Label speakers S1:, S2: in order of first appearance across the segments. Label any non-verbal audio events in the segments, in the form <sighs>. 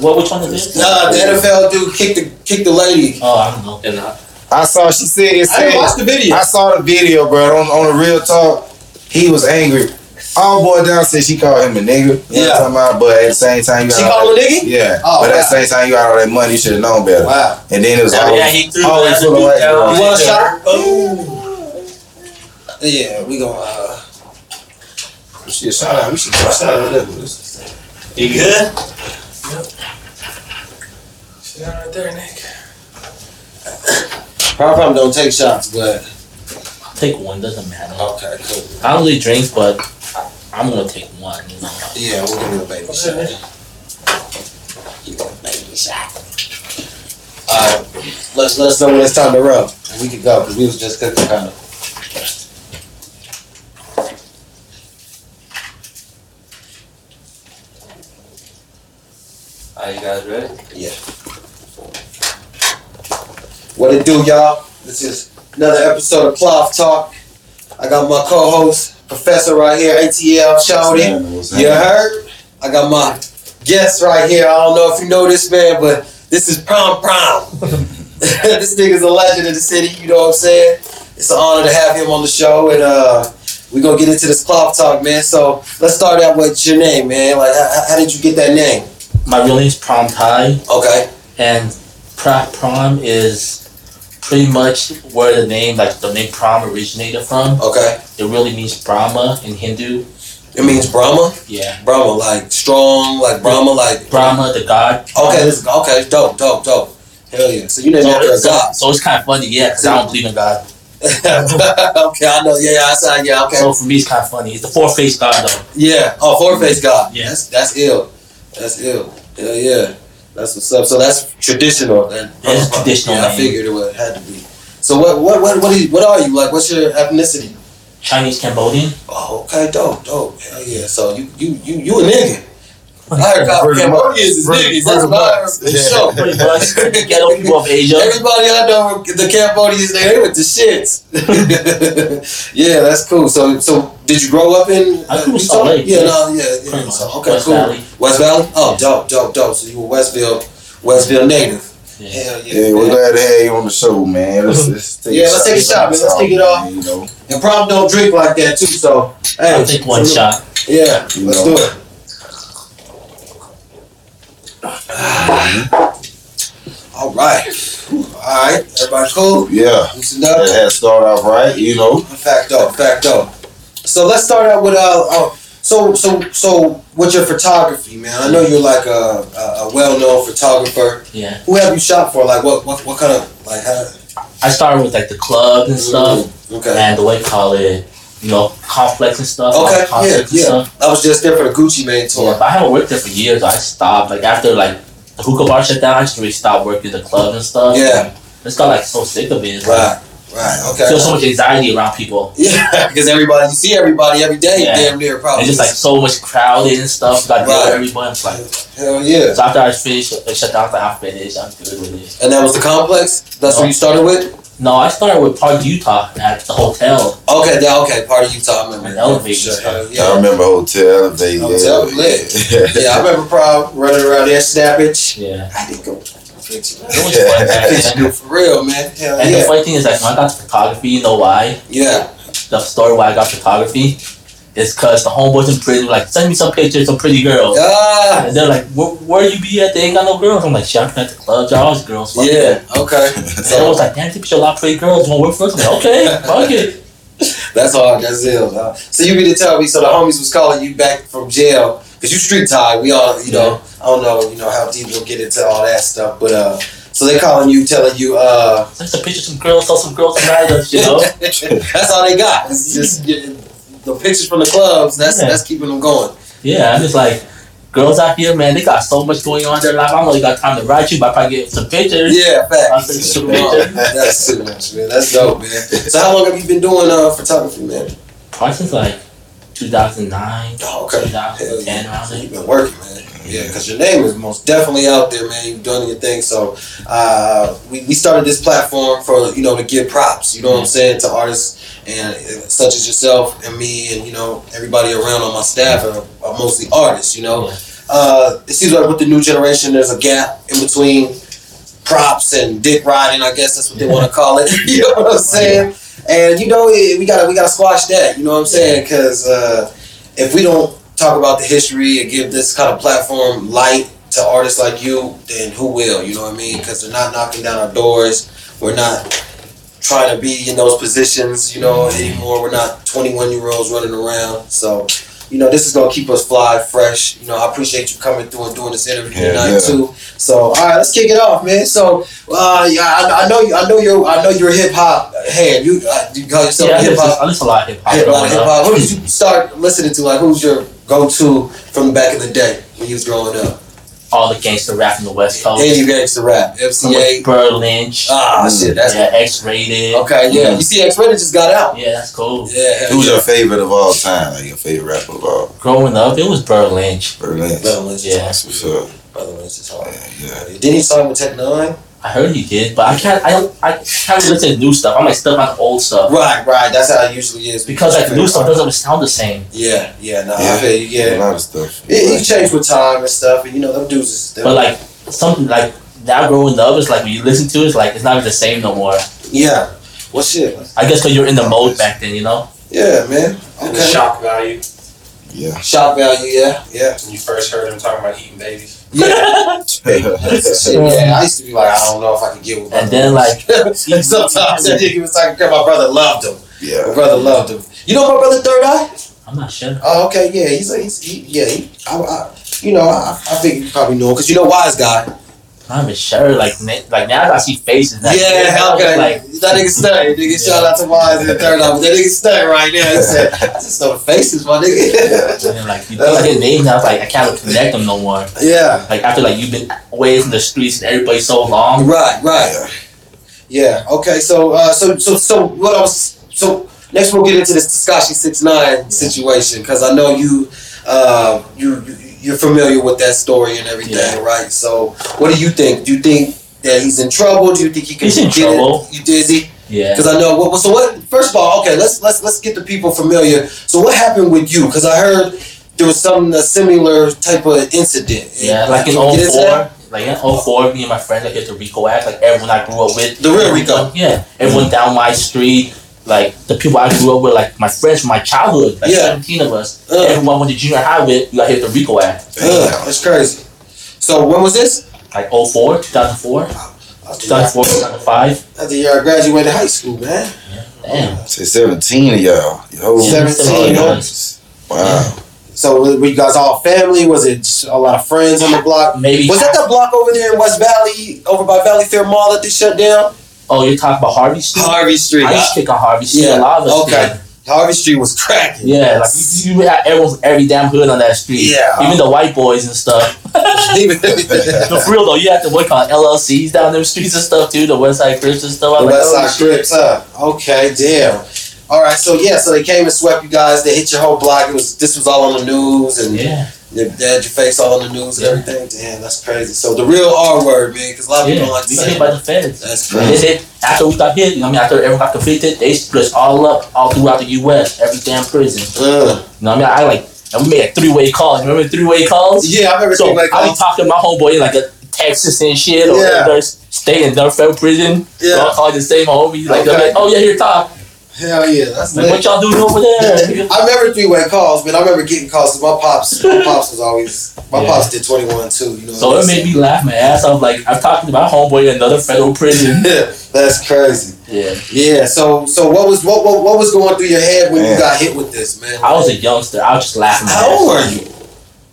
S1: What? Which one is this?
S2: Nah, the NFL dude kicked the kicked the lady.
S1: Oh, I don't know.
S3: And I,
S4: I saw. She said. It
S2: I
S4: said.
S2: didn't watch the video.
S4: I saw the video, bro. On on the real talk, he was angry. All boy down said she called him a nigga. You know what
S2: Yeah.
S4: I'm talking about? But at the same time, you got
S2: She
S4: all
S2: called him a
S4: that-
S2: nigga?
S4: Yeah.
S2: Oh,
S4: but at the same time, you got all that money. You should have known better.
S2: Wow.
S4: And then it was
S3: yeah,
S4: always,
S3: yeah, he threw
S4: always
S3: that
S4: full of
S3: dude
S4: white
S3: down.
S2: You want a
S3: Yeah.
S2: shot? Yeah, we gonna. Uh, shit, shout out. We should shout out to them.
S3: You good?
S2: Shit out right there, Nick. Probably don't take shots, but
S1: I'll take one. Doesn't matter.
S2: okay, cool.
S1: I don't really drink, but I'm gonna take one. You know.
S2: Yeah, we'll give you a baby shot. You got a baby shot. Alright, let's let us know when it's time to rub. And we can go because we was just cooking kind of.
S3: Are you guys ready?
S2: Yeah. What it do, y'all? This is another episode of Cloth Talk. I got my co-host, Professor right here, ATL Shouty. You heard? I got my guest right here. I don't know if you know this man, but this is Prom Prom. <laughs> <laughs> this nigga's a legend in the city, you know what I'm saying? It's an honor to have him on the show, and uh, we gonna get into this cloth talk, man. So let's start out with your name, man. Like, how, how did you get that name?
S1: My real name's Prom Thai,
S2: Okay.
S1: and pra- prom is pretty much where the name, like the name prom, originated from.
S2: Okay.
S1: It really means Brahma in Hindu.
S2: It means Brahma.
S1: Yeah,
S2: Brahma, like strong, like Brahma, like
S1: Brahma, the god.
S2: Okay, this is okay. Dope, dope, dope. Hell yeah. So you named
S1: So, it's,
S2: god.
S1: so it's kind of funny, yeah, because I don't believe in God. <laughs>
S2: okay, I know. Yeah, yeah, I saw. Yeah, okay.
S1: So for me, it's kind of funny. It's the four faced God, though.
S2: Yeah. Oh, four faced God.
S1: Yeah.
S2: That's that's ill. That's ill. Hell yeah. That's what's up. So that's traditional. And
S1: It's traditional
S2: Yeah, I figured it would had to be. So what what what what are you, what are you like? What's your ethnicity?
S1: Chinese Cambodian.
S2: Oh, okay, dope, dope. Hell yeah. So you you you you a nigga. I heard uh, about
S4: Pretty
S2: Cambodians is
S4: much.
S2: niggas. That's
S4: Pretty
S2: what I heard
S4: much.
S2: for sure.
S1: Pretty much. <laughs> Ghetto people of Asia.
S2: Everybody I know, the Cambodians, they, they with the shits. <laughs> yeah, that's cool. So, so did you grow up in?
S1: I grew in
S2: Utah?
S1: Salt Lake,
S2: Yeah,
S1: yeah.
S2: no, yeah, yeah.
S1: Pretty much.
S2: So, okay,
S1: West
S2: cool.
S1: Valley.
S2: West Valley. Oh, dope, dope, dope. So you were Westville, Westville native.
S1: Yeah.
S2: Hell yeah.
S4: Yeah, we're glad to have you on the show, man. Let's, <laughs> let's take
S2: Yeah, let's take a shot, man. Let's take it off.
S4: man, You know,
S2: And prom don't drink like that too. So, hey,
S1: I'll take one
S2: so-
S1: shot.
S2: Yeah,
S4: You
S2: let's
S4: know.
S2: do it. <sighs> All right, all right. Everybody cool?
S4: yeah.
S2: Loosened up.
S4: That had started off right, you know.
S2: Facto, facto. So let's start out with uh, uh so so so with your photography, man. I know you're like a, a, a well-known photographer.
S1: Yeah.
S2: Who have you shot for? Like what what what kind of like how?
S1: I started with like the club and stuff,
S2: Okay.
S1: and the way you call it, you know, complex and stuff.
S2: Okay.
S1: like
S2: Yeah.
S1: and
S2: Yeah.
S1: stuff.
S2: I was just there for the Gucci
S1: Yeah,
S2: tour.
S1: but I haven't worked there for years. I stopped. Like after like the hookah bar shut down, I just really stopped working the club and stuff.
S2: Yeah.
S1: I just got like so sick of it. It's like,
S2: Right. Right.
S1: I
S2: Okay.
S1: feel so much anxiety around people. <laughs>
S2: Yeah, because everybody you see everybody every day,
S1: Yeah.
S2: damn near probably.
S1: It's just like so much crowded and stuff. Got to deal with
S2: Right.
S1: everyone. It's like
S2: hell yeah.
S1: so after I finished it shut down, I finished. I'm good with it.
S2: And that was the complex. That's what you started with.
S1: No, I started with Park Utah at the hotel.
S2: Okay. Yeah. Okay. Part of Utah. I remember.
S1: And elevator
S2: Sure,
S1: stuff.
S2: hell
S4: I remember hotel, they
S2: Hotel lit. Yeah, I remember prom running around there, snappage.
S1: Yeah.
S2: I didn't go.
S1: It was fun back then. <laughs>
S2: For real, man. Hell
S1: And the funny thing is, like, when I got photography, you know why?
S2: Yeah.
S1: The story why I got photography is because the homeboys in prison were like, send me some pictures of pretty girls.
S2: Ah.
S1: And they're like, where, where you be at? They ain't got no girls. I'm like, shit, I'm at the club. Y'all girls. Fuck
S2: Yeah.
S1: it."
S2: Okay. <laughs>
S1: so I was like, damn, you picture a lot of pretty girls. You want to work for us? Like, okay, fuck it. <laughs>
S2: that's all. That's it. Uh, so you mean to tell me? So the homies was calling you back from jail because you street tied. We all, you know, I don't know, you know how deep we'll get into all that stuff, but uh, so they calling you, telling you, uh,
S1: Send some pictures of some girls, saw some girls tonight, you know? <laughs>
S2: that's all they got. It's just getting the pictures from the clubs. That's
S1: Yeah.
S2: that's keeping them going.
S1: Yeah, I'm just like, girls out here, man, they got so much going on in their life. I don't really got time to write you, but if I probably get some pictures.
S2: Yeah, facts.
S1: some pictures.
S2: That's too much, man. That's dope, man. So how long have you been doing uh, photography, man?
S1: Probably since like 2009,
S2: Oh, okay.
S1: 2010,
S2: Hell
S1: around
S2: yeah. You've been working, man. Yeah, because your name is most definitely out there, man. You've done your thing. So uh, we, we started this platform for, you know, to give props, you know what I'm saying, to artists and such as yourself and me and, you know, everybody around on my staff are, are mostly artists, you know. Uh, it seems like with the new generation, there's a gap in between props and dick riding. I guess that's what they want to <laughs> call it. <laughs> you know what I'm saying? And you know, we gotta we gotta squash that. You know what I'm saying? Because uh, if we don't talk about the history and give this kind of platform light to artists like you, then who will? You know what I mean? Because they're not knocking down our doors. We're not trying to be in those positions, you know, anymore. We're not 21 year olds running around. So, you know, this is gonna keep us fly, fresh. You know, I appreciate you coming through and doing this interview
S4: Yeah,
S2: tonight
S4: yeah.
S2: too. So, all right, let's kick it off, man. So, uh, yeah, I, I know you. I know you're. I know you're a hip hop head. You, uh, you call yourself
S1: Yeah,
S2: a hip hop.
S1: I listen a lot of hip hop.
S2: Hip hop,
S1: growing
S2: hip hop. Who did you start listening to? Like, who's your go-to from back in the day when you was growing up?
S1: All the gangster rap from the West Coast.
S2: And you gangsta rap, FCA.
S1: Brotha Lynch.
S2: Ah, shit, that's
S1: yeah, X rated.
S2: okay. Yeah, you see, X Rated just got out.
S1: Yeah, that's cool.
S2: Yeah,
S4: Who's
S2: yeah.
S4: your favorite of all time? Like your favorite rapper of all?
S1: Growing up, it was Brotha Lynch.
S4: Berlin.
S2: Brother Lynch is
S1: Yeah.
S2: hard.
S4: That's what's up.
S2: Brother Lynch is hard.
S4: Yeah.
S2: Didn't he sign with Tech N9ne?
S1: I heard you did, but I can't. I don't. I can't really listen to new stuff. I'm like stuck on old stuff
S2: Right, right. That's how it usually is.
S1: because like new stuff doesn't sound the same.
S2: Yeah, yeah. No, I
S4: Yeah.
S2: feel you.
S4: A lot of stuff.
S2: it, it changed with time and stuff, and you know them dudes is.
S1: But like something like now growing up, it's like when you listen to it, it's like it's not even the same no more.
S2: yeah. Well, shit.
S1: I guess because you're in the mode back then, you know.
S2: Yeah, man.
S3: And the
S2: Okay.
S3: shock value
S4: Yeah.
S2: Shock value. Yeah, yeah,
S3: when you first heard him talking about eating babies.
S2: Yeah. Shit, <laughs> yeah. I used to be like, I don't know if I can get with.
S1: And then like <laughs>
S2: sometimes <laughs> that nigga was talking crap. My brother loved him. My
S4: yeah.
S2: brother loved him. You know my brother Third Eye?
S1: I'm not sure.
S2: Oh, okay, yeah. He's a, he's he, yeah. He, I, I, you know, I, I think you probably know him because you know Wise Guy.
S1: I'm not even sure. Like like now that I see faces. That
S2: Yeah, okay.
S1: Like
S2: that nigga stunned. Nigga, shout out to Wise in the third. But that nigga stunned right there. He said, I just know the faces, my nigga.
S1: and then, like you think his name, I was like I can't connect them no more.
S2: yeah.
S1: Like after like you've been away from the streets and everybody so long.
S2: Right, right. Yeah. Okay. So, uh, so, so, so, what I was, so next we'll get into this Tekashi 6ix9ine situation because I know you, uh, you, you, you're familiar with that story and everything,
S1: Yeah.
S2: right? So, what do you think? Do you think that he's in trouble? Do you think he can
S1: He's in
S2: get
S1: trouble.
S2: it? You dizzy?
S1: Yeah.
S2: Because I know what. So what? First of all, okay, let's let's let's get the people familiar. So what happened with you? Because I heard there was some a similar type of incident.
S1: Yeah, like in
S2: we get into oh that?
S1: 04, like in 04, me and my friends, I hit the RICO Act, like everyone I grew up with.
S2: The real RICO.
S1: Yeah, everyone mm-hmm. down my street, like the people I grew up with, like my friends from my childhood, like
S2: Yeah.
S1: 17 of us.
S2: Uh.
S1: Everyone went to junior high with, you got hit the RICO Act.
S2: Ugh, that's crazy. So when was this?
S1: Like 04, 2004, 2004, 2005.
S2: After you uh, graduated high school, man.
S1: Damn.
S4: Say 17 of y'all. Yo.
S2: Yeah. 17,
S1: huh?
S4: Wow.
S2: So were you guys all family? Was it a lot of friends on the block?
S1: Maybe.
S2: Was that the block over there in West Valley, over by Valley Fair Mall that they shut down?
S1: Oh, you're talking about Harvey Street?
S2: Harvey Street.
S1: I used to pick on Harvey Street.
S2: Yeah,
S1: A lot of us
S2: okay.
S1: did.
S2: Harvey Street was cracking.
S1: Yeah, like you, you had everyone from every damn hood on that street.
S2: Yeah.
S1: Even the white boys and stuff. <laughs> For real though, you had to work on LLCs down them streets and stuff too, the West Side Crips and stuff. I
S2: The
S1: like, oh,
S2: Side
S1: oh.
S2: Crips, huh? Okay, damn. All right, so yeah, so they came and swept you guys. They hit your whole block. It was this was all on the news, and
S1: Yeah,
S2: they had your face all on the news and everything. Damn, that's crazy. So the real R word, man, because a lot of people don't like to say.
S1: hit
S2: it.
S1: by the feds.
S2: That's crazy.
S1: they said after we got hit, you know I mean, after everyone got convicted, they split us all up all throughout the US, every damn prison.
S2: Uh,
S1: You know what I mean? I like and we made like three way calls. Remember three way calls?
S2: yeah, I remember
S1: So
S2: like
S1: I be talking to my homeboy in like a Texas and shit or
S2: Yeah.
S1: they're staying in federal prison.
S2: Yeah.
S1: So I call the same homie. Like
S2: Okay.
S1: like, oh yeah, here talk.
S2: Hell yeah, that's
S1: Like what y'all doing over there? <laughs>
S2: I remember three way calls, man. I remember getting calls. 'cause My pops, my <laughs> pops was always my
S1: Yeah.
S2: pops did twenty one too. You know.
S1: So
S2: what
S1: it made me laugh my ass off. Like I'm talking to my homeboy in another federal prison. <laughs>
S2: That's crazy.
S1: Yeah.
S2: Yeah. So so what was what what, what was going through your head when you got hit with this, man?
S1: I was a youngster. I was just laughing.
S2: How old
S1: off.
S2: were you?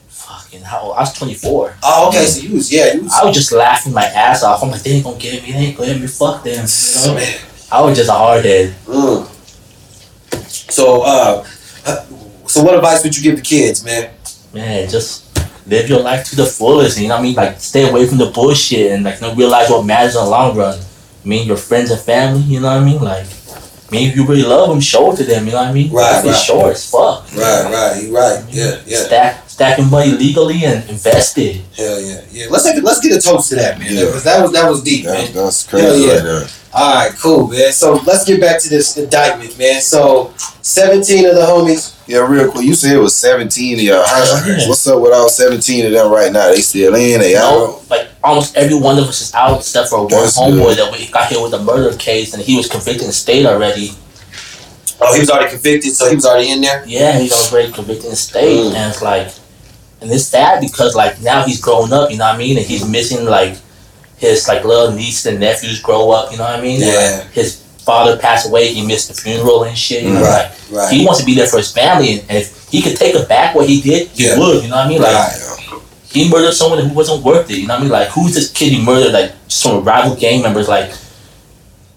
S1: Fucking how old? I was 24.
S2: Oh, okay. So you was yeah, you was.
S1: I was just laughing my ass off. I'm like, they ain't gonna get me. They ain't gonna get me. Fuck them. You know?
S2: Man.
S1: I was just a hardhead.
S2: Mm. So uh, so what advice would you give the kids, man?
S1: Man, just live your life to the fullest. You know what I mean? Like stay away from the bullshit and like you know, realize what matters in the long run. I mean, your friends and family. You know what I mean? Like, I mean, if you really love them, show it to them. You know what I mean?
S2: Right,
S1: Life is
S2: right.
S1: short as fuck.
S2: Right, right. You right. Yeah, yeah.
S1: Stack, stacking money legally and invested. it.
S2: Hell yeah, yeah. Let's take, let's get a toast to that, man.
S4: Yeah.
S2: Because that was that was deep,
S4: That,
S2: man.
S4: that's crazy
S2: Hell yeah.
S4: right.
S2: All right, cool, man. So let's get back to this indictment, man. So seventeen of the homies
S4: Yeah, real quick. You said it was 17 of y'all.
S1: Yeah.
S4: What's up with all 17 of them right now? They still in? They
S1: You
S4: out?
S1: like almost every one of us is out except for one
S4: That's
S1: homeboy
S4: good.
S1: that we got here with a murder case and he was convicted in state already.
S2: Oh, he was already convicted, so he was already in there.
S1: Yeah, he was already convicted in state
S2: Mm.
S1: and it's like and it's sad because like now he's grown up, you know what I mean? And he's missing like his like little nieces and nephews grow up, you know what I mean? And,
S2: Yeah.
S1: like, his father passed away, he missed the funeral and shit, you know,
S2: Right,
S1: like
S2: right.
S1: he wants to be there for his family and, and if he could take it back what he did, he
S2: Yeah.
S1: would, you know what I mean? Like
S2: Right.
S1: he murdered someone who wasn't worth it. You know what I mean? Like, who's this kid he murdered? Like, some rival gang members. Like,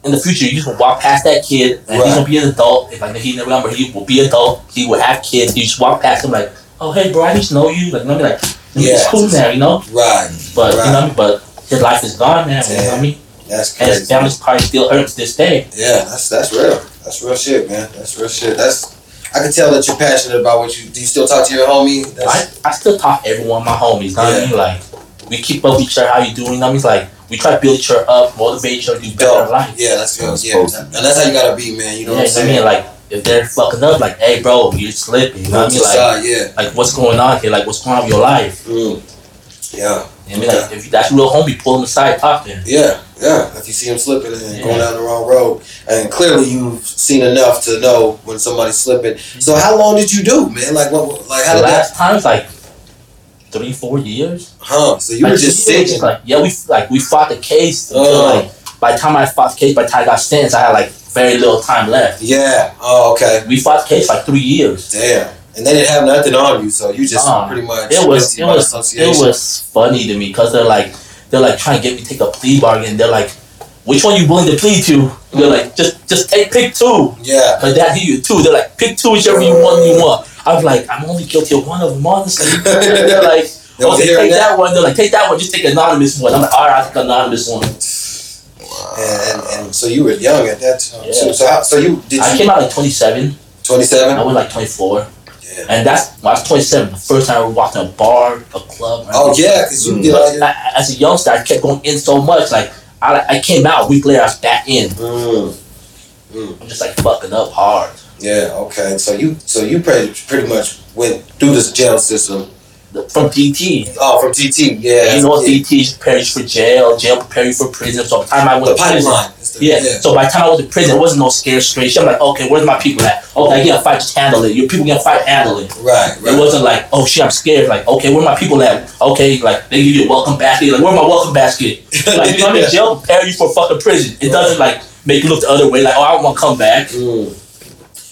S1: in the future, you just walk past that kid, and
S2: Right.
S1: he's gonna be an adult. If like he never remember, he will be adult. He will have kids. You just walk past him like, oh hey bro, I need to know you. Like, you know what I mean? Like,
S2: Yeah.
S1: it's cool now, you know.
S2: Right.
S1: But you know what I mean? But his life is gone now. You know what I mean?
S2: That's
S1: And his
S2: crazy.
S1: family's probably still hurts to this day.
S2: Yeah, that's that's real. That's real shit, man. That's real shit. That's I can tell that you're passionate about what you do. You still talk to your homie?
S1: I,
S2: That's,
S1: I still talk to everyone, my homies. You know what I mean? Like, we keep up with each other. How you doing? You know what I mean? Like we try to build each other up, motivate each other to do better in
S2: dope.
S1: life.
S2: Yeah, that's good.
S4: That's
S2: Yeah, and that's how you gotta be, man. You know
S1: yeah,
S2: what I'm
S1: you know I
S2: saying?
S1: mean? Like, if they're fucking up, like, hey, bro, you're slipping. You know what I mean? Like,
S2: Side, yeah.
S1: like, what's going on here? Like, what's going on with your life?
S2: Mm. Yeah.
S1: You know I mean? Like, if that's your real homie, pull him aside, talk to him.
S2: Yeah, yeah. If you see him slipping and
S1: Yeah.
S2: going down the wrong road, and clearly you've seen enough to know when somebody's slipping. So how long did you do, man? Like what? Like how
S1: The
S2: did that?
S1: last time's like three, four years.
S2: Huh? So you
S1: like,
S2: were just sitting.
S1: Like, yeah, we like we fought the case. Until,
S2: Oh.
S1: like, by the time I fought the case, by the time I got sentenced, I had like very little time left.
S2: Yeah. Oh, okay.
S1: We fought the case like three years.
S2: Damn. And they didn't have nothing on you, so you just
S1: Uh,
S2: pretty much
S1: It was it was it was funny to me because they're like they're like trying to get me to take a plea bargain. They're like, which one you willing to plead to? They're like, just just take pick two.
S2: yeah.
S1: Cause that you two. They're like, pick two, whichever you want. You want. I'm like, I'm only guilty of one of them, honestly. <laughs> they're like, okay, take
S2: that.
S1: that one. They're like, take that one. Just take anonymous one. I'm like, all right, I'll take anonymous one.
S2: And, and, and so you were young at that time
S1: Yeah.
S2: too. So how, so you did
S1: I
S2: you
S1: came out like 27.
S2: twenty
S1: I was like 24,
S2: Yeah.
S1: and that's when I was 27. The first time I walked in a bar, a club.
S2: Oh yeah, because you
S4: Mm.
S2: did your.
S1: I- as a youngster, I kept going in so much. Like I, I came out a week later, I was back in.
S2: Mm.
S1: I'm just like fucking up hard.
S2: Yeah. Okay. So you so you pretty pretty much went through this jail system.
S1: The- From DT,
S2: Oh, from DT. Yeah.
S1: you know,
S2: yeah.
S1: DT prepares you for jail, jail prepare you for prison. So by the time I
S2: the
S1: went to prison,
S2: pipeline. The-
S1: yeah. So by the time I went to prison, it wasn't no scare straight shit. I'm like, okay, where's my people at? Okay, I get a fight, just handle it. Your people get a fight, handle it.
S2: Right. Right.
S1: It wasn't like, oh shit, I'm scared. Like, okay, where my people at? Okay, like they give you a welcome basket. Like, where my welcome basket? <laughs> Like, you know, what I mean, jail prepare you for fucking prison. It doesn't like make you look the other way. Like, oh, I want to come back.
S2: Mm.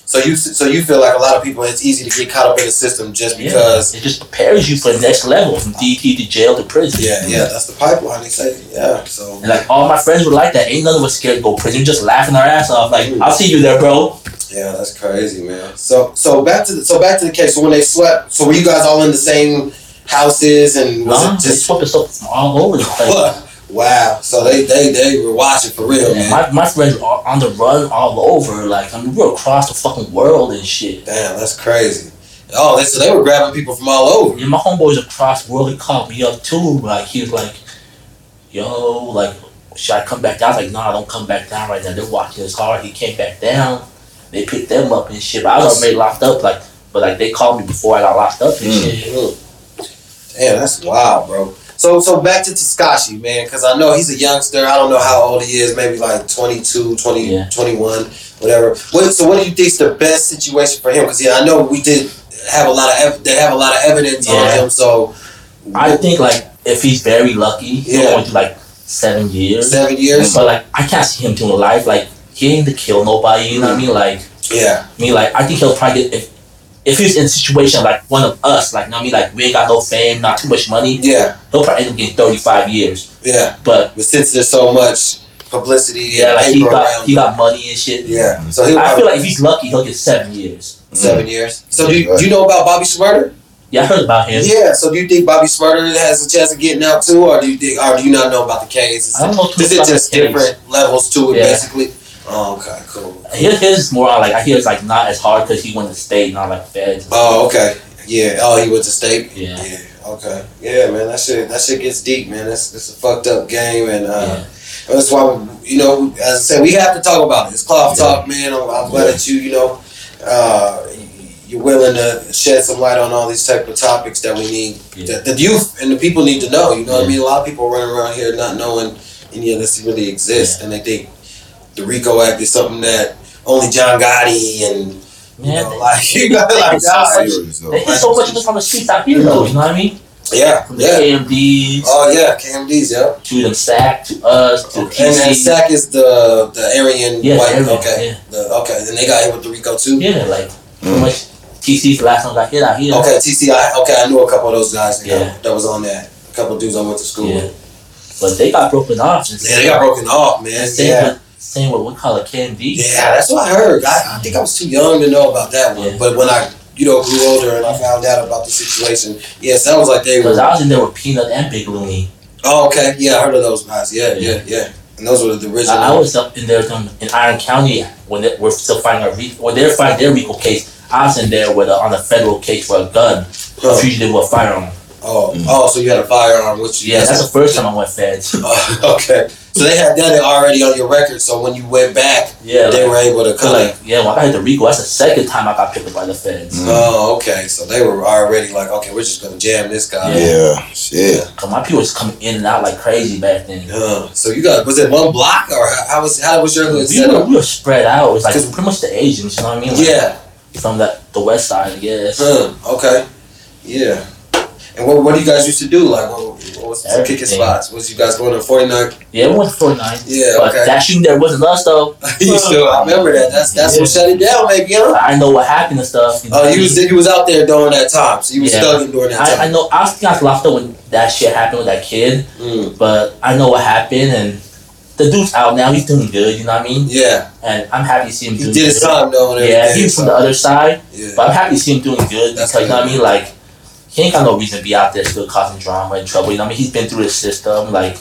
S2: So you so you feel like a lot of people it's easy to get caught up in the system just
S1: Yeah.
S2: because
S1: it just prepares you for the next level from DT to jail to prison.
S2: yeah yeah that's the pipeline they say yeah so
S1: And like all my friends were like that. Ain't none of us scared to go to prison. Just laughing our ass off. Like, I'll see you there, bro.
S2: yeah that's crazy man so so back to the, so back to the case so when they swept, so were you guys all in the same houses and was
S1: Nah,
S2: it
S1: they
S2: just
S1: swept us up from all over the place.
S2: what wow so they they they were watching for real man
S1: My, my friends were on the run all over. Like, I mean, we were across the fucking world and shit.
S2: damn that's crazy oh they so they were grabbing people from all over
S1: Yeah, my homeboys across the world, he called me up too. Like, he was like, yo, like, should I come back down? I was like, nah, I don't come back down right now. They're watching us hard. He came back down. They picked them up and shit. But I was already locked up. Like, but like, they called me before I got locked up and
S4: Mm.
S1: shit.
S2: Damn, that's wild, bro. So so back to Tekashi, man, because I know he's a youngster. I don't know how old he is, maybe like 22, 20,
S1: Yeah.
S2: 21, whatever. What, so what do you think's the best situation for him? Because yeah, I know we did have a lot of ev- they have a lot of evidence on him. So
S1: I think, like, if he's very lucky, he'll
S2: Yeah.
S1: go into like seven years.
S2: seven years.
S1: But like, I can't see him doing life. Like, he ain't to kill nobody. You know what I mm. mean? Like,
S2: Yeah,
S1: I mean, like, I think he'll probably get if if he's in a situation like one of us, like, you know what I mean, like, we ain't got no fame, not too much money,
S2: yeah,
S1: he'll probably end up getting thirty five years.
S2: yeah.
S1: But
S2: But since there's so much publicity,
S1: yeah,
S2: and
S1: like he got he got money and shit.
S2: yeah. So he'll
S1: I feel like if he's lucky, he'll get seven years. Mm.
S2: seven years. So do you, do you know about Bobby Shmurda?
S1: Yeah, I heard about him.
S2: Yeah. So do you think Bobby Shmurda has a chance of getting out too, or do you think, or do you not know about the case? Is
S1: I don't know too
S2: Is
S1: much
S2: it
S1: about
S2: just
S1: the case.
S2: different levels to it,
S1: Yeah.
S2: basically? Oh, okay, cool.
S1: His, his is more like I hear it's like not as hard because he went to state, not like feds.
S2: Oh, okay. Yeah. Oh, he went to state.
S1: Yeah.
S2: Yeah. Okay. Yeah, man. That shit. That shit gets deep, man. That's that's a fucked up game, and uh,
S1: Yeah.
S2: that's why we, you know, as I said, we have to talk about it. It's cloth talk, man. I'm, I'm glad that you, you know, uh, you're willing to shed some light on all these type of topics that we need,
S1: Yeah.
S2: that the youth and the people need to know. You know what I mean? A lot of people running around here not knowing any of this really exists,
S1: Yeah.
S2: and they think the RICO Act is something that only John Gotti and you
S1: Man,
S2: know,
S1: they-
S2: like <laughs> you know, like
S1: It's so
S2: guys.
S4: Serious.
S1: They hit so much of this on the streets out here, though. You know what I mean?
S2: Yeah,
S1: From the
S2: yeah.
S1: KMDs
S2: Oh yeah, KMDs, yeah.
S1: to the SAC to us to
S2: And, and
S1: TC.
S2: SAC is the the Aryan
S1: Yeah,
S2: white.
S1: Aryan,
S2: okay,
S1: yeah.
S2: the, okay. Then they got hit with the RICO too.
S1: Yeah, like pretty
S4: Mm.
S1: much TC's the last one I hit out here.
S2: Okay, TCI. Okay, I knew a couple of those guys. that-
S1: Yeah.
S2: that was on that. A couple of dudes I went to school
S1: Yeah.
S2: with.
S1: But they got broken off.
S2: Yeah, they got broken off, man. Yeah.
S1: Same with what call it KMD.
S2: Yeah, that's what I heard. I, I think I was too young to know about that one.
S1: Yeah.
S2: But when I, you know, grew older and I found out about the situation, yeah, it sounds like they
S1: Because
S2: were.
S1: I was in there with Peanut and Big Looney.
S2: Oh, okay. Yeah, I heard of those guys. Yeah, yeah, yeah. And those were the original.
S1: I, I was up in there in Iron County when they were still fighting a re- when they were fighting their RICO case. I was in there with a, on a federal case for a gun,
S2: Huh.
S1: a fugitive with a firearm.
S2: Oh, oh, so you had a firearm with you?
S1: Yeah, that's the first time I went feds. <laughs>
S2: Oh, okay. So they had that already on your record. So when you went back,
S1: Yeah,
S2: they
S1: like,
S2: were able to
S1: so
S2: come.
S1: like yeah, when I got hit the RICO, that's the second time I got picked up by the feds.
S4: Mm.
S2: Oh, okay. So they were already like, okay, we're just gonna jam this guy.
S4: Yeah, shit.
S1: Cause my people was coming in and out like crazy back then.
S2: Uh, so you got was it one block or how, how was how was your hood
S1: We
S2: set
S1: were,
S2: up?
S1: we were spread out. It was like
S2: 'Cause-
S1: pretty much the Asians, you know what I mean? Like,
S2: Yeah.
S1: From the the west side, I guess.
S2: Huh, okay. Yeah. And what, what do you guys used to do? Like, what, what was the kicking spots? Was you guys going to 49?
S1: Yeah, we went to 49.
S2: Yeah,
S1: But
S2: okay.
S1: that shooting there wasn't us though. <laughs>
S2: you still, I remember that. That's that's what shut it down, maybe, huh?
S1: I know what happened and stuff. You know
S2: Oh, you was you was out there during that time, so you was
S1: Yeah.
S2: studying during that
S1: I, I know. I was up when that shit happened with that kid.
S2: Mm,
S1: But I know what happened, and the dude's out now. He's doing good. You know what I mean?
S2: yeah,
S1: And I'm happy to see him
S2: he
S1: doing
S2: did his
S1: good.
S2: time though.
S1: Yeah, he was from the other side,
S2: yeah.
S1: but I'm happy to see him doing good
S2: That's
S1: because you know what I mean. Like he ain't got no reason to be out there still causing drama and trouble. You know what I mean? He's been through the system. Like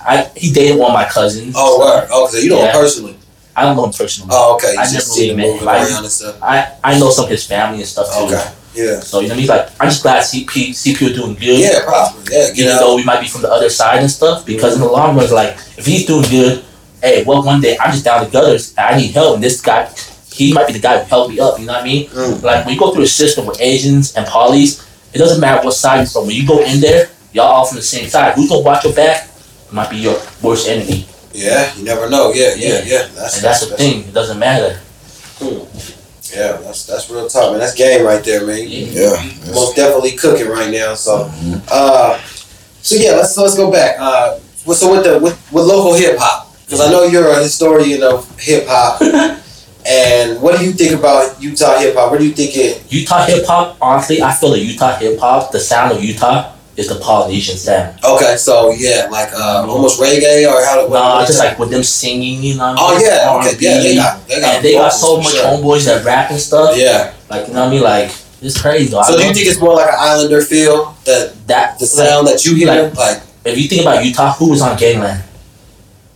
S1: I, he dated one of my cousins.
S2: Oh, word. Oh, so you know him personally.
S1: I don't know him personally.
S2: Oh, okay. You
S1: I
S2: just
S1: never
S2: him
S1: really met him. I-
S2: and stuff.
S1: I, I know some of his family and stuff too.
S2: Okay. Yeah.
S1: So you know what I mean? Like I'm just glad CP CP are doing good.
S2: Yeah, prosper. Yeah,
S1: even
S2: out.
S1: though we might be from the other side and stuff, because in the long run, it's like if he's doing good, hey, well, one day I'm just down the gutters, and I need help, and this guy, he might be the guy who helped me up. You know what I mean?
S2: Mm.
S1: Like when you go through a system with Asians and polys, it doesn't matter what side you're from. When you go in there, y'all all from the same side. Who's gonna watch your back? it Might be your worst enemy,
S2: Yeah, you never know. Yeah, yeah, yeah. That's
S1: and that's the thing. It doesn't matter.
S2: Yeah, that's that's real talk, man. That's game right there, man.
S1: Yeah.
S4: Yeah.
S2: Most definitely cooking right now. So, uh, so yeah, let's let's go back. Uh, so with the with, with local hip hop, because I know you're a historian of hip hop. <laughs> and what do you think about Utah hip hop? What do you think it?
S1: Utah hip hop, honestly, I feel that Utah hip hop, the sound of Utah, is the Polynesian sound.
S2: Okay, so yeah, like uh, almost reggae or how? what-
S1: Nah, just like with them singing, you know. What I
S2: Oh
S1: mean?
S2: yeah, okay, yeah, they got they got
S1: and they got so much
S2: sure.
S1: homeboys that rap and stuff.
S2: Yeah.
S1: Like you know what I mean? Like it's crazy. Though.
S2: So
S1: I
S2: do you think it's more like an Islander feel that
S1: that
S2: the sound that you hear, like
S1: if you think about Utah, who was on Gangland?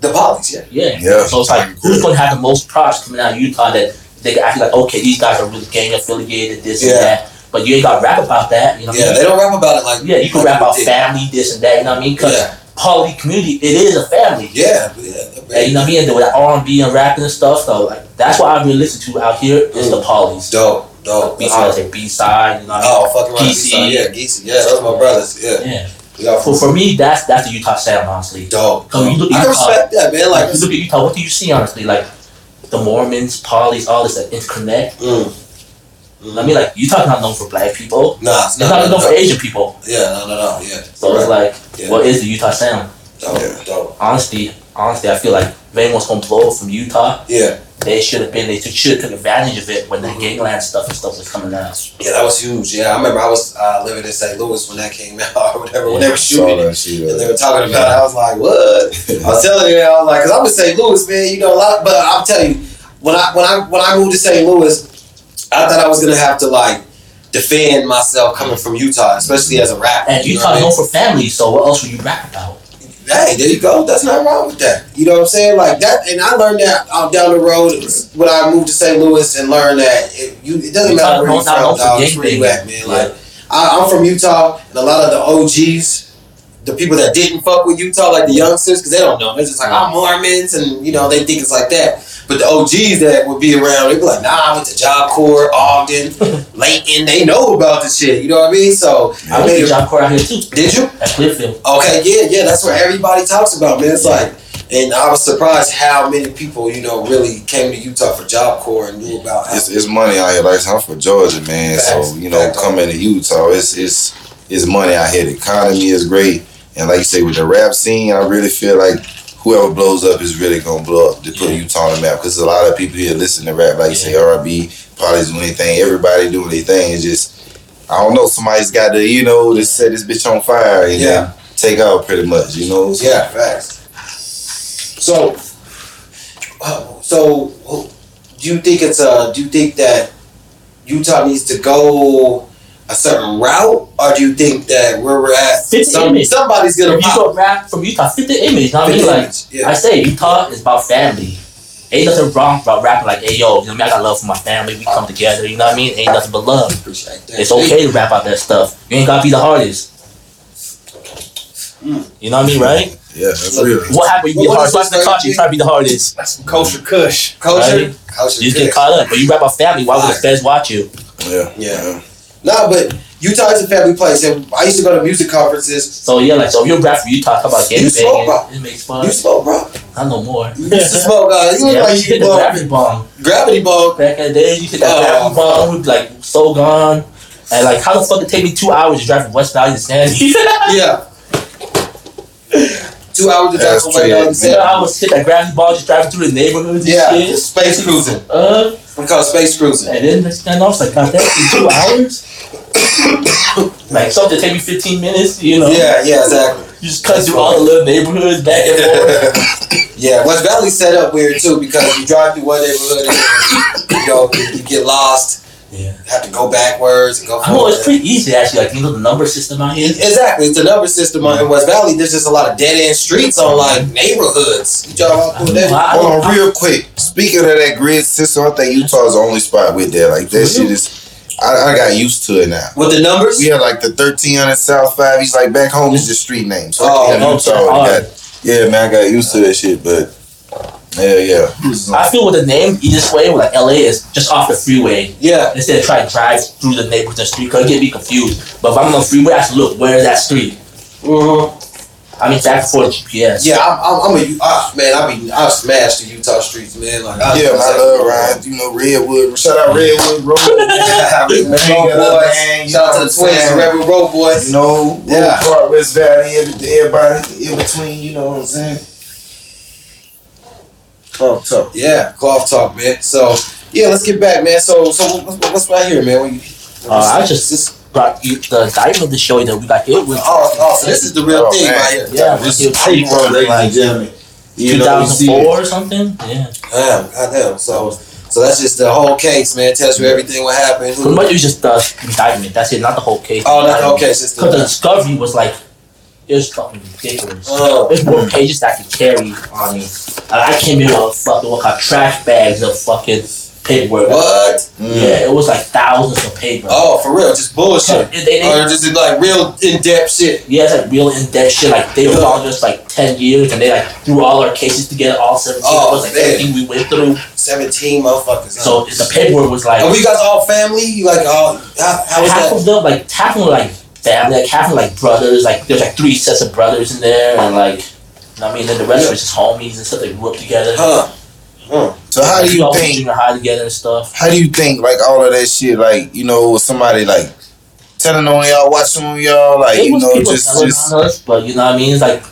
S2: The polys? Yeah.
S1: Yeah.
S4: Yeah.
S1: So it's like who's gonna have the most props coming out of Utah that they can act like okay these guys are really gang affiliated this
S2: Yeah.
S1: and that. But you ain't got to rap about that. You know. what I
S2: Yeah,
S1: mean?
S2: they don't rap about it like
S1: Yeah, you can
S2: like
S1: rap about
S2: did.
S1: family, this and that. You know what I mean? Because
S2: Yeah,
S1: poly community, it is a family.
S2: yeah, yeah.
S1: And you know what I mean? And with that R and B and rapping and stuff, so like that's what I really listen to out here is the polys.
S2: Dope, dope.
S1: B
S2: That's
S1: side,
S2: right.
S1: say B side. You know what I oh, mean?
S2: Oh, fucking right.
S1: Geesey.
S2: Geesey. Yeah, Geesey. Yeah, those my brothers. Yeah.
S1: Yeah.
S2: Got
S1: For, for me, that's that's the Utah sound, honestly.
S2: dope.
S1: So you look
S2: I
S1: Utah,
S2: respect that, man. Like,
S1: you look at Utah, what do you see honestly? Like the Mormons, polys, all this that interconnect.
S2: mm.
S1: I mean, like Utah's not known for black people.
S2: Nah, it's
S1: not
S2: not.
S1: known
S2: no,
S1: for Asian people.
S2: Yeah, no, no, no. Yeah.
S1: So it's like,
S2: Yeah.
S1: what is the Utah sound?
S2: Dope,
S4: Yeah.
S2: dope.
S1: Honestly, honestly, I feel like if anyone's gonna blow from Utah,
S2: Yeah,
S1: they should have been. They should have took advantage of it when the gangland stuff and stuff was coming out.
S2: yeah, that was huge. Yeah, I remember I was uh, living in St. Louis when that came <laughs> out or whatever. When they were shooting it.
S4: that shit.
S2: And they were talking about it. I was like, what? I was telling you, I was like, cause I'm in St. Louis, man. You know a lot, but I'm telling you, when I when I when I moved to St. Louis, I thought I was gonna have to like defend myself coming from Utah, especially as a rapper.
S1: And
S2: you know
S1: Utah's
S2: what I
S1: known for family, so what else would you rap about?
S2: Hey, there you go. That's not wrong with that. You know what I'm saying? Like that, and I learned that out down the road when I moved to St. Louis and learned that it, you, it doesn't matter where you're from, dog. It's where you at, man. Like I, I'm from Utah, and a lot of the OGs, the people that didn't fuck with Utah, like the youngsters, because they don't know. They're just like, I'm Mormons, and you know they think it's like that. But the OGs that would be around, they'd be like, nah, I went to Job Corps, Ogden, Layton. They know about the shit. You know what I mean? So
S1: I
S2: I
S1: went to Job Corps out here too.
S2: did you?
S1: At Clearfield.
S2: Okay, yeah, yeah. That's what everybody talks about, man. It's like, and I was surprised how many people, you know, really came to Utah for Job Corps and knew about. How,
S4: It's, it's money out here. Like I'm from Georgia, man.
S2: Facts.
S4: So you know,
S2: Facts.
S4: coming to Utah, it's it's it's money out here. The economy is great, and like you say, with the rap scene, I really feel like whoever blows up is really gonna blow up to put Utah on the map. Because a lot of people here listen to rap, like you say, R&B, probably doing anything. Everybody doing their thing. It's just I don't know. Somebody's got to you know to set this bitch on fire and
S2: Yeah.
S4: take out pretty much. You know. So,
S2: yeah, facts. So, uh, so uh, do you think it's a? Do you think that Utah needs to go a certain route, or do you think that where we're at,
S1: Fit the
S2: some,
S1: image.
S2: somebody's gonna
S1: If you
S2: pop?
S1: go rap from Utah, fit the image. Know what I mean? Like
S2: image, yeah.
S1: I say, Utah is about family. Ain't nothing wrong about rapping like, hey yo, you know what I mean? I got love for my family. We come together. You know what I mean? Ain't nothing but love. It's okay to rap out that stuff. You ain't gotta be the hardest.
S2: Mm.
S1: You know what I mean, right?
S4: yeah, that's real.
S1: What happened? You be the
S2: What
S1: hardest
S2: was
S1: rap in the
S2: this.
S1: You try to be the hardest.
S3: That's some kosher kush.
S2: Culture,
S1: Right?
S2: culture.
S1: You just get caught up. But you rap about family. Why would the feds watch you?
S4: Yeah,
S2: Yeah. Nah, but Utah is a family place, and I used to go to music conferences.
S1: So yeah, like so if you rap from Utah, talk about
S2: You
S1: getting
S2: smoke, bro.
S1: banging. It makes fun.
S2: You smoke, bro.
S1: I know more.
S2: You used to smoke. Uh, you look
S1: Yeah,
S2: like
S1: hit
S2: you
S1: the
S2: blow
S1: gravity bomb.
S2: gravity ball.
S1: Back in the day, you hit that
S2: Oh.
S1: gravity bomb, we'd be like so gone. And like, how the fuck it take me two hours to drive from West Valley to Sandy? <laughs>
S2: Yeah. <laughs> Two hours to drive
S4: That's
S2: from
S4: true,
S2: way down
S4: yeah.
S2: the
S1: you know,
S2: set.
S1: I was hit that gravity ball just driving through the neighborhoods and
S2: Yeah,
S1: shit.
S2: space cruising.
S1: Uh,
S2: We call it space cruising.
S1: and then next thing I know, it's like, God, that in two hours? <coughs> like, something take me 15 minutes, you know?
S2: Yeah, yeah, exactly.
S1: You just cut through all the little neighborhoods back and forth. <laughs>
S2: yeah, West Valley set up weird too because you drive through one neighborhood and you know you get lost,
S1: Yeah.
S2: have to go backwards and go
S1: I know it's pretty easy actually, like, you know, the number system out here.
S2: Exactly, it's a number system on- in mm-hmm. West Valley. There's just a lot of dead end streets on like mm-hmm. neighborhoods. You drive out through that.
S1: I- I-
S4: Hold on, real quick. Speaking of that grid system, I think Utah's the only spot with that. Like that shit is. I, I got used to it now.
S2: With the numbers?
S4: We had like the thirteen hundred South Five. He's like back home. It's just street names. So
S2: Oh,
S4: I think Utah
S1: okay.
S4: already got. Yeah, man, I got used to that shit. But yeah, yeah.
S1: I feel with the name, easiest way, with like LA, is just off the freeway.
S2: Yeah.
S1: Instead of trying to drive through the neighborhood and street, because it get me confused. But if I'm on the freeway, I have to look, where is that street?
S2: Mm-hmm.
S1: I mean, back and forth GPS.
S2: Yeah, I'm, I'm, I'm a uh, man. I mean, I smashed the Utah streets, man. Like, I,
S4: Yeah, man, I love Ryan. You know, Redwood. Shout out Redwood Road.
S2: Yeah, <laughs> Redwood Road boys.
S4: man.
S2: Shout out to the twins. Redwood Road boys.
S4: You know,
S2: Yeah.
S4: yeah. Park, West Valley, everybody in between. You know what I'm saying? Oh, tough.
S2: Yeah, cloth talk, man. So yeah, let's get back, man. So so what's, what's right here, man? We,
S1: Uh, I just just brought you the diamond to show you that we got hit with.
S2: oh, oh, so this is the real
S4: Oh,
S2: thing
S4: man.
S2: right here.
S1: Yeah,
S4: This
S1: we
S4: is
S1: hit
S4: paper, ladies and gentlemen. You know, you see
S1: 2004
S4: it.
S1: or something. Yeah.
S2: Damn, goddamn. So so that's just the whole case, man. Tells you everything what happened.
S1: Pretty much it was just the indictment. That's it, not the whole case.
S2: Oh, not the whole case.
S1: Because the
S2: the,
S1: discovery was like, it was fucking ridiculous.
S2: oh,
S1: There's more pages that I could carry on me. And I came in with fucking what kind of trash bags of fucking paperwork.
S2: what?
S4: Mm.
S1: Yeah, it was like thousands of paper.
S2: Oh, for real? Just bullshit.
S1: It- they- they-
S2: Or just like real in depth shit.
S1: yeah, it's like real in depth shit. Like they were following us like ten years, and they like threw all our cases together, all seventeen. of us, like
S2: man.
S1: everything we went through.
S2: Seventeen motherfuckers. huh?
S1: So the paperwork was like
S2: Are we guys all family? You like all? How, how was
S1: half
S2: that?
S1: of them, like half of them like family, like half of like brothers. Like there's like three sets of brothers in there, and like you know what I mean, then the rest were just homies and stuff. They grew up together.
S2: Huh?
S4: So how do you
S1: all
S4: think?
S1: junior high together and stuff.
S4: How do you think like all of that shit? Like you know, somebody like telling on y'all, watching on y'all, like
S1: It
S4: you know, just just
S1: on us, but you know what I mean. It's like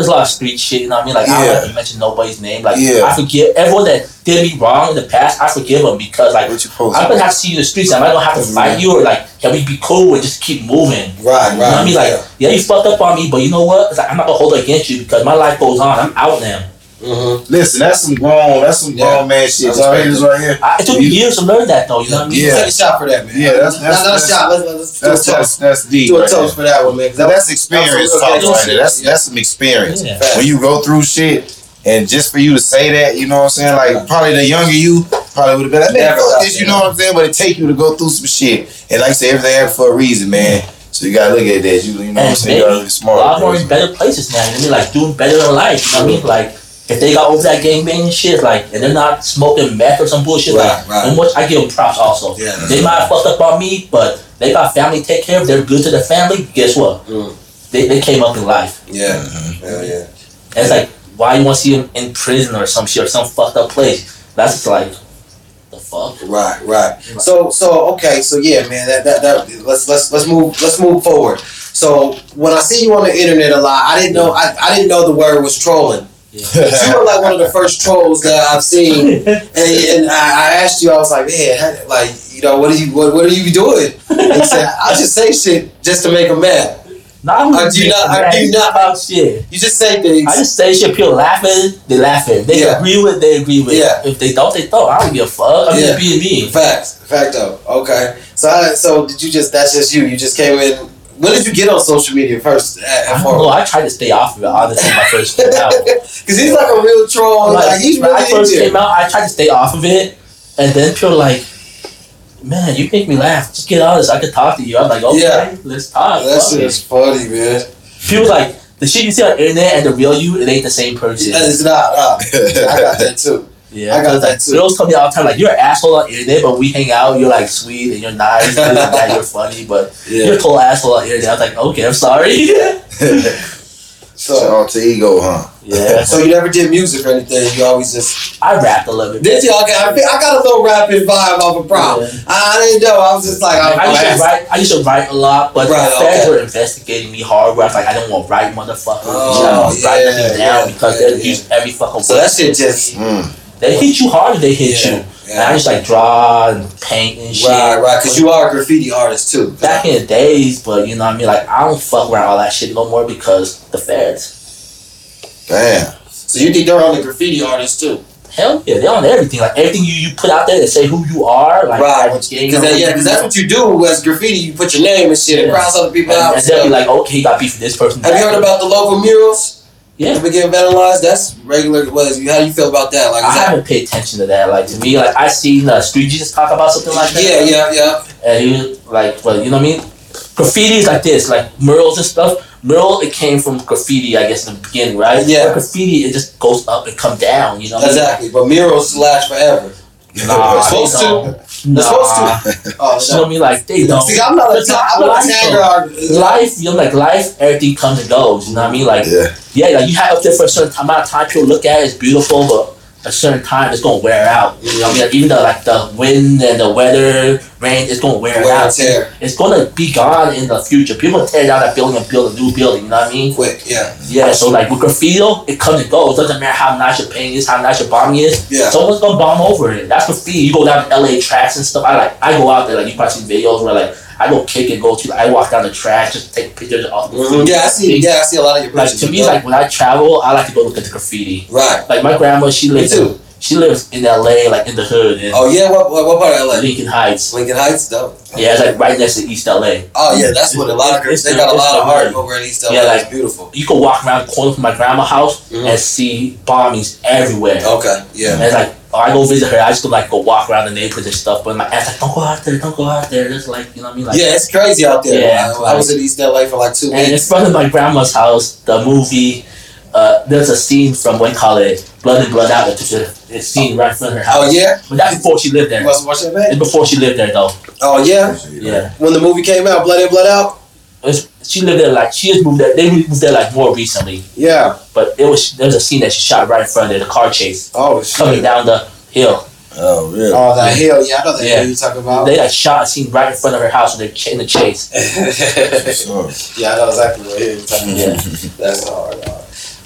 S1: there's a lot of street shit. You know what I mean? Like I don't like mention nobody's name. Like
S4: Yeah.
S1: I forgive everyone that did me wrong in the past. I forgive them because like. I'm gonna have to see you in the streets. I gonna have to fight you or like can we be cool and just keep moving?
S2: Right, right.
S1: You know what I mean? Like
S2: yeah.
S1: yeah, you fucked up on me, but you know what? It's like I'm not gonna hold it against you because my life goes on. I'm out now.
S2: Mm-hmm.
S4: Listen, that's some grown, that's some
S2: Yeah.
S4: grown man shit.
S2: That's
S4: Y'all
S2: right.
S4: here?
S1: I, it took me years to learn that though. You know what I mean?
S4: Yeah.
S2: Take a shot for that, man.
S4: Yeah, that's- that's-
S2: not, a
S4: that's-
S2: shot. Let's, let's do a toast.
S4: that's deep.
S2: Do a
S4: right
S2: toast for that one, man. that-
S4: That's experience talk right there. That's
S2: yeah.
S4: that's some experience.
S1: Yeah.
S4: When you go through shit, and just for you to say that, you know what I'm saying? Like probably the younger you probably would have been like, man, fuck this, you know what I'm saying? But it take you to go through some shit, and like I say, everything happens for a reason, man. So you gotta look at that. You, you know what I'm saying? You gotta be
S1: a lot more in better places now. You I mean? Like doing better in life. You know what I mean? Like if they got over that gang banging shit, like, and they're not smoking meth or some bullshit,
S2: Right,
S1: like,
S2: right.
S1: and which I give them props also.
S2: Yeah.
S1: They might have fucked up on me, but they got family to take care of. They're good to the family. Guess what?
S2: Mm.
S1: They, they came up in life.
S2: Yeah. Hell yeah.
S1: And it's like, why you want to see them in prison or some shit or some fucked up place? That's just like, the fuck.
S2: Right, right. So, so okay, so yeah, man. That, that, that. Let's let's let's move let's move forward. So when I see you on the internet a lot, I didn't know I, I didn't know the word was trolling.
S1: Yeah.
S2: You were like one of the first trolls that I've seen, <laughs> and, and I, I asked you, I was like, man, like you know, what are you what, what are you doing? And said, I just say shit just to make them mad.
S1: Uh, not
S2: I do not- I do not-
S1: about shit.
S2: You just say things.
S1: I just say shit. People laughing, they laughing. They
S2: Yeah.
S1: agree with, they agree with.
S2: Yeah.
S1: If they don't, they don't. I don't give a fuck. I'm
S2: Yeah.
S1: just being me.
S2: Facts, facto. Okay. So, I, so did you just? That's just you. You just came in. When did you get on social media first? At,
S1: I
S2: at
S1: don't. I tried to stay off of it. Honestly, my first came out. <laughs>
S2: Because he's like a real troll. Like,
S1: Like,
S2: he's
S1: when I
S2: really
S1: first came out, I tried to stay off of it, and then people were like, "Man, you make me laugh. Just get honest. I could talk to you." I'm like, "Okay,
S2: Yeah.
S1: let's talk."
S2: That shit is funny, man.
S1: People like the shit you see on internet and the real you. It ain't the same person.
S2: It's not. Uh, <laughs> I got that too.
S1: Yeah,
S2: I got
S1: 'cause,
S2: that
S1: like. Girls tell me all the time, like, you're an asshole on internet, but we hang out, you're like sweet and you're nice, and <laughs> that, you're funny, but you're a total asshole on internet. I was like, okay, I'm sorry. <laughs>
S2: So,
S4: Shout out to ego, huh?
S1: yeah. <laughs>
S2: so you never did music or anything. You always just
S1: I rapped a little bit.
S2: did you? Okay, I, I got a little rapping vibe off a prop.
S1: Yeah.
S2: I didn't know. I was just like, I'm,
S1: I used, to write, I used to write a lot, but
S2: Right,
S1: the feds
S2: okay.
S1: were investigating me hard. Where I was like, I don't want to write, motherfucker.
S2: Oh,
S1: I don't want to write
S2: yeah,
S1: nothing down
S2: yeah,
S1: because
S2: yeah,
S1: they'll
S2: yeah.
S1: use every fucking
S2: So that shit just
S4: Mm.
S1: They hit you hard or they hit
S2: Yeah,
S1: you. And I
S2: yeah.
S1: just like draw and paint and shit.
S2: right, right. Because you are a graffiti artist too.
S1: Back in the days, but you know what I mean? Like, I don't fuck around all that shit no more because the feds.
S4: Damn.
S2: So you think they're on the graffiti artists too?
S1: Hell yeah, they're on everything. Like everything you, you put out there to say who you are, like
S2: right. Because that, yeah, because that's what you do as graffiti. You put your name and shit and
S1: Yeah.
S2: cross other people
S1: and,
S2: out.
S1: and they'll be like, okay, you got beef with this person.
S2: Have you heard about the local murals?
S1: Yeah.
S2: Been getting vandalized. That's regular. What is? How do you feel about that? Like,
S1: I
S2: that,
S1: haven't paid attention to that. Like to me, like I seen uh, Street Jesus talk about something like that.
S2: yeah, yeah, yeah.
S1: And he was like, well, you know what I mean? Graffiti is like this, like murals and stuff. Mural, it came from graffiti, I guess, in the beginning, right?
S2: Yeah.
S1: But graffiti, it just goes up and come down. You know? what I mean?
S2: Exactly. But murals last forever.
S1: Nah, <laughs>
S2: It's supposed to.
S1: Don't.
S2: They're supposed to. <laughs> Oh,
S1: You know what I mean? Like they don't.
S2: See, I'm not a
S1: But
S2: ta- I'm not a
S1: life,
S2: tagger.
S1: life, you know, like life, everything comes and goes. You know what I mean? Like
S4: Yeah.
S1: yeah, like you have up there for a certain amount of time. People look at it, it's beautiful, but a certain time it's gonna wear out. You know what I mean? Like, even the like the wind and the weather, rain, it's gonna wear,
S2: Wear
S1: out.
S2: tear.
S1: It's gonna be gone in the future. People tear down that building and build a new building. You know what I mean?
S2: Quick, yeah.
S1: Yeah. So like with graffiti, it comes and goes. It Doesn't matter how nice your painting is, how nice your bombing is.
S2: Yeah.
S1: Someone's gonna bomb over it. That's graffiti. You go down to LA tracks and stuff. I like I go out there like you probably see videos where like I go kick and go to. I walk down the trash just to take pictures of.
S2: Mhm. Yeah, I see. Yeah, I see a lot of your
S1: Like to me, like when I travel, I like to go look at the graffiti.
S2: right.
S1: Like my grandma, she
S2: Me
S1: lives.
S2: too.
S1: In, she lives in L.A. like in the hood in
S2: Oh yeah, what what, part of LA?
S1: Lincoln Heights.
S2: Lincoln Heights, though.
S1: Yeah, it's like right next to East L.A.
S2: Oh yeah, that's what a lot of
S1: girls.
S2: they
S1: the-
S2: got a lot of heart over in East LA.
S1: Yeah,
S2: It's
S1: like-
S2: beautiful.
S1: You can walk around the corner from my grandma's house
S2: Mhm.
S1: and see bombings everywhere.
S2: Okay,
S1: And
S2: yeah.
S1: it's like, oh, I go visit her. I just go like go walk around the neighborhood and stuff. But my aunt's like, don't go out there, don't go out there. It's like, you know what I mean? Like,
S2: Yeah, it's crazy out there.
S1: Yeah,
S2: I, I was in East LA for like two
S1: And in
S2: weeks.
S1: front of my grandma's house, the movie, uh, there's a scene from what you call it, Blood In Blood Out. It's a, a scene right in front of her oh, house.
S2: Oh yeah,
S1: But that's before she lived there.
S2: what's what's your
S1: It's before she lived there though.
S2: Oh yeah,
S1: Yeah.
S2: when the movie came out, Blood In Blood Out.
S1: It's, she lived there like she just moved there. They moved there like more recently,
S2: Yeah.
S1: but it was there's a scene that she shot right in front of there, the car chase
S2: Oh shit.
S1: coming down the hill.
S4: Oh, really?
S2: Oh that hill, yeah, I know that
S1: Yeah.
S2: hill you're talking about.
S1: They like shot a scene right in front of her house when they're in the chase.
S4: What's <laughs>
S2: yeah, I know exactly what hill you're talking about.
S1: Yeah.
S2: That's hard. dog.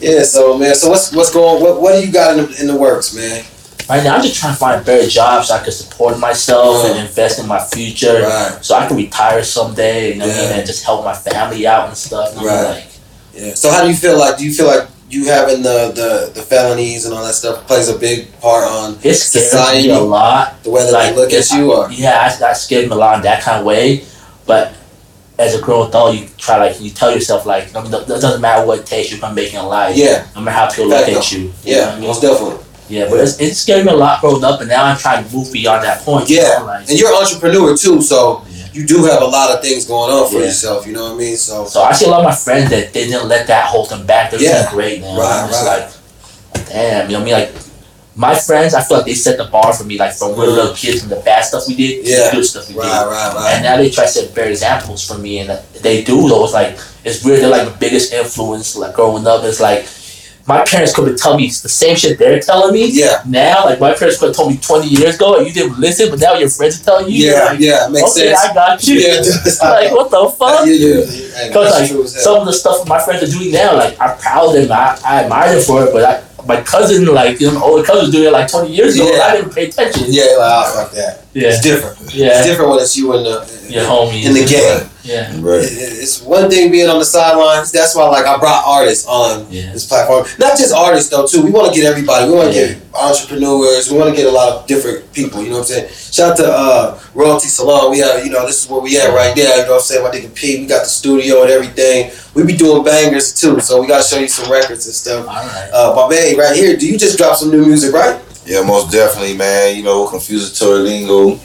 S2: Yeah, so man, so what's what's going? What what do you got in the, in the works, man?
S1: Right now, I'm just trying to find better jobs so I can support myself and invest in my future,
S2: Right.
S1: so I can retire someday. You know what I mean,
S2: Yeah.
S1: and just help my family out and stuff. You know,
S2: Right.
S1: like
S2: Yeah. So how do you feel like? Do you feel like you having the the, the felonies and all that stuff plays a big part on
S1: it
S2: Society.
S1: a lot.
S2: the way that
S1: Like,
S2: they look at you? Or
S1: Yeah, I, I scared me a lot in that kind of way, but. As a grown adult, you try like you tell yourself like no, it doesn't matter what it takes, you're gonna make it in life.
S2: yeah,
S1: No matter how people look at you. you
S2: yeah,
S1: I mean?
S2: most definitely.
S1: Yeah, but it's, it scared me a lot growing up, and now I'm trying to move beyond that point. you
S2: Yeah,
S1: know, like-
S2: and you're an entrepreneur too, so
S1: Yeah.
S2: you do have a lot of things going on for
S1: Yeah.
S2: yourself. You know what I mean? So
S1: So I see a lot of my friends that they didn't let that hold them back. They're
S2: Yeah.
S1: doing great now.
S2: Right, right.
S1: like, damn, you know what I mean? Like my friends, I feel like they set the bar for me, like from we're little kids, from the bad stuff we did, to
S2: Yeah.
S1: the good stuff we
S2: Right,
S1: did.
S2: right, right.
S1: And now they try to set better examples for me, and they do though. It's like it's weird. They're like the biggest influence. Like growing up, it's like my parents could have told me the same shit they're telling me.
S2: Yeah.
S1: Now, like my parents could have told me twenty years ago, and you didn't listen, but now your friends are telling you.
S2: Yeah,
S1: like,
S2: yeah, makes
S1: okay,
S2: sense.
S1: I got you.
S2: Yeah, <laughs>
S1: like what the <laughs> fuck?
S2: Yeah, yeah, yeah.
S1: Because like
S2: true
S1: some of the stuff my friends are doing now, like I'm proud of them. I, I admire them for it. But I, my cousin, like you know, older cousin, was doing it like 20 years ago. and
S2: Yeah.
S1: I didn't pay attention.
S2: Yeah, like, oh, fuck that.
S1: Yeah,
S2: It's different.
S1: Yeah.
S2: It's different when it's you in the
S1: your homies
S2: in the game.
S1: Yeah,
S4: Right.
S2: It- It's one thing being on the sidelines. That's why, like, I brought artists on
S1: Yeah.
S2: this platform. Not just artists though, too. We want to get everybody. We want to
S1: Yeah.
S2: get entrepreneurs. We want to get a lot of different people. You know what I'm saying? Shout out to uh, Royalty Salon. We have, you know, this is where we at right there. You know what I'm saying? My nigga P. We got the studio and everything. We be doing bangers too. So we gotta show you some records and stuff.
S1: all right.
S2: Uh, my man, right here. Do you just drop some new music, right?
S4: Yeah, most definitely, man. You know, Confusatory Lingo,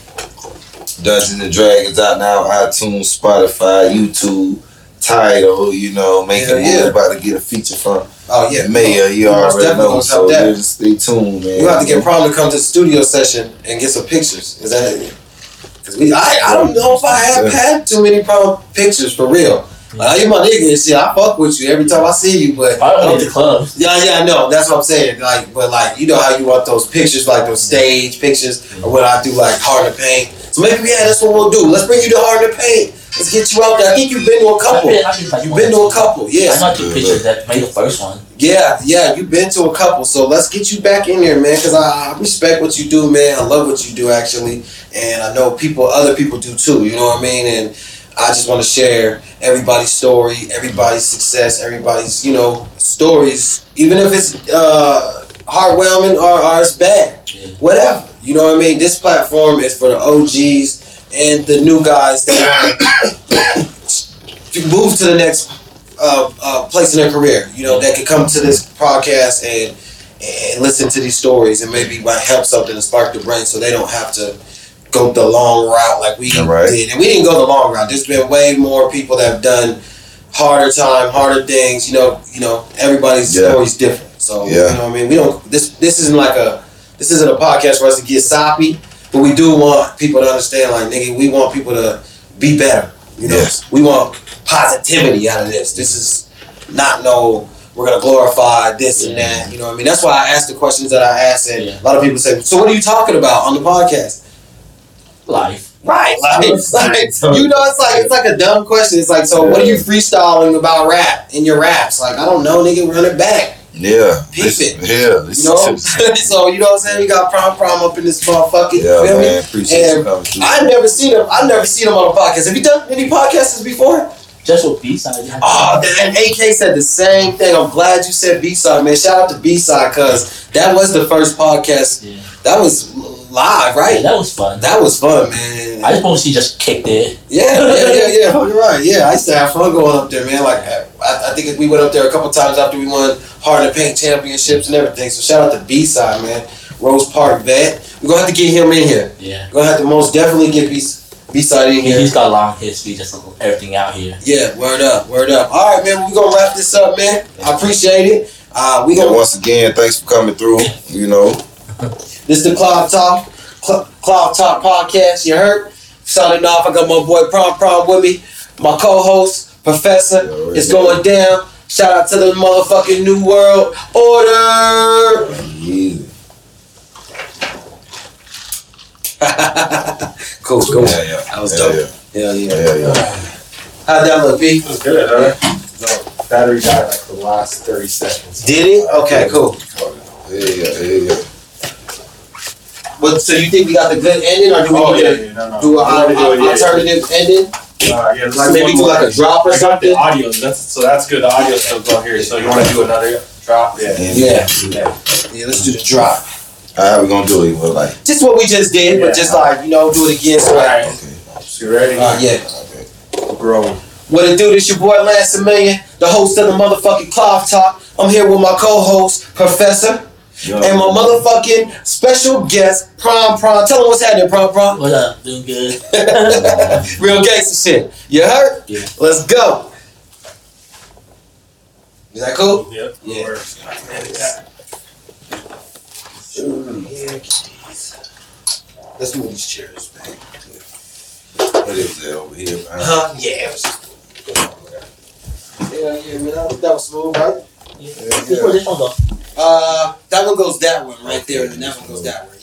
S4: Dungeons and Dragons out now, iTunes, Spotify, YouTube, title. you know, making
S2: Yeah,
S4: moves,
S2: yeah.
S4: about to get a feature from
S2: Oh yeah,
S4: Mayor, you
S2: Most
S4: already know. So
S2: that.
S4: just stay tuned, man.
S2: You have to get to come to the studio session and get some pictures. Is that it? Cause we, I, I don't know if I have had too many prom pictures for real. Like, uh, you my nigga and shit. I fuck with you every time I see you, but
S1: I don't hit the clubs.
S2: yeah, yeah, I know. That's what I'm saying. Like, but like, you know how you want those pictures, like those stage pictures, or what I do, like hard to paint. So maybe yeah, that's what we'll do. Let's bring you to hard to paint. Let's get you out there. I think you've been to a
S1: I've
S2: couple.
S1: been, I've been, like,
S2: You've been to a couple, yeah.
S1: I
S2: yeah.
S1: got the pictures that made the first one.
S2: Yeah, yeah, you've been to a couple, so let's get you back in there, man. Cause I, I respect what you do, man. I love what you do, actually, and I know people, other people do too. You know what I mean? And I just want to share everybody's story, everybody's success, everybody's you know stories, even if it's uh, heartwarming or, or it's bad,
S1: Yeah.
S2: whatever. You know what I mean? This platform is for the OGs and the new guys that <coughs> move to the next uh, uh, place in their career. You know, that could come to this podcast and and listen to these stories and maybe might help something and spark the brain, so they don't have to go the long route like we
S4: Right.
S2: did. And we didn't go the long route. There's been way more people that have done harder time, harder things. You know, you know, everybody's
S4: Yeah.
S2: story's different. So
S4: Yeah.
S2: you know, what I mean, we don't. This this isn't like a this isn't a podcast for us to get soppy, but we do want people to understand. Like, nigga, we want people to be better. You know,
S4: Yes.
S2: we want positivity out of this. This is not no. We're gonna glorify this and that. You know what I mean? That's why I asked the questions that I asked, and
S1: Yeah.
S2: a lot of people say, "So what are you talking about on the podcast?"
S1: Life.
S2: Right, like, like you know, it's like it's like a dumb question. It's like, so what are you freestyling about rap in your raps? Like, I don't know, nigga, run it back.
S4: Yeah.
S2: Peep
S4: this-
S2: it.
S4: Yeah. <laughs> this-
S2: You know, so you know what I'm saying? We got prom prom up in this motherfucker. you
S4: yeah,
S2: feel me?
S4: man. Appreciate you
S2: And
S4: coming through.
S2: I never seen him. I've never seen him on a podcast. Have you done any podcasts before?
S1: Just with B side.
S2: Oh, and AK said the same thing. I'm glad you said B side, man. Shout out to B side, cause that was the first podcast.
S1: Yeah.
S2: That was live,
S1: Yeah,
S2: right?
S1: that was fun.
S2: That was fun, man.
S1: I just want to see just kicked it.
S2: Yeah, yeah, yeah, yeah. <laughs> You're right. Yeah, I used to have fun going up there, man. Like, I, I think we went up there a couple times after we won Hard to Paint championships and everything. So shout out to B side, man. Rose Park vet. We're gonna have to get him in here.
S1: Yeah.
S2: We're gonna have to most definitely get B B side in here.
S1: he's got a long history, just everything out here.
S2: Yeah, word up, word up. All right, man. we're gonna wrap this up, man. I appreciate it. Uh, we
S4: Yeah,
S2: gonna
S4: once again, thanks for coming through. <laughs> You know, <laughs>
S2: this is the Cloud Talk Cl- Cloud Talk podcast. You heard? Signing off. I got my boy Prom Prom with me. My co-host Professor.
S4: Yeah, right.
S2: It's going down. Shout out to the motherfucking New World Order.
S4: yeah.
S2: cool, cool.
S4: Yeah, yeah.
S2: That was
S4: yeah,
S2: dope.
S4: Yeah,
S2: Hell yeah.
S4: yeah, yeah.
S2: How'd that look, B?
S3: It was good, huh? No, battery died like the last 30 seconds.
S2: Did it? Okay, cool.
S4: Yeah, yeah, yeah, yeah.
S2: What, so you think we got the good ending, or do we
S3: Oh,
S2: need
S3: yeah,
S2: to
S3: yeah, no, no.
S2: do an
S3: wanna do yeah.
S2: alternative ending?
S3: Uh, yeah,
S2: Like maybe do like a drop or
S3: I got
S2: something?
S3: the audio, that's, so that's good, the audio still go here, so you wanna do another drop? Yeah.
S2: Yeah.
S3: Yeah.
S2: Yeah, let's do the drop.
S4: All right, we're gonna do it? Well, like,
S2: Just what we just did, but
S3: Yeah.
S2: just like, you know, do it again. So like,
S3: Alright,
S4: okay,
S3: so you ready?
S2: uh, yeah.
S4: okay.
S3: We're growing.
S2: What it do? This your boy Lance Million, the host of the motherfucking Cloth Talk. I'm here with my co-host, Professor,
S4: Yo.
S2: And my motherfucking special guest, Prom Prom. Tell him what's happening, Prom Prom.
S1: What up? Doing good. <laughs>
S2: Real gangster shit. You heard?
S1: Yeah.
S2: Let's go. Is that cool?
S3: Yep.
S2: Yeah.
S3: Works.
S2: Let's move these chairs back.
S4: What is that over here?
S2: Huh? Yeah. Yeah, yeah, man. That was smooth, right?
S1: Yeah. yeah. yeah.
S2: Uh, that one goes that one right there, and then that one goes that way.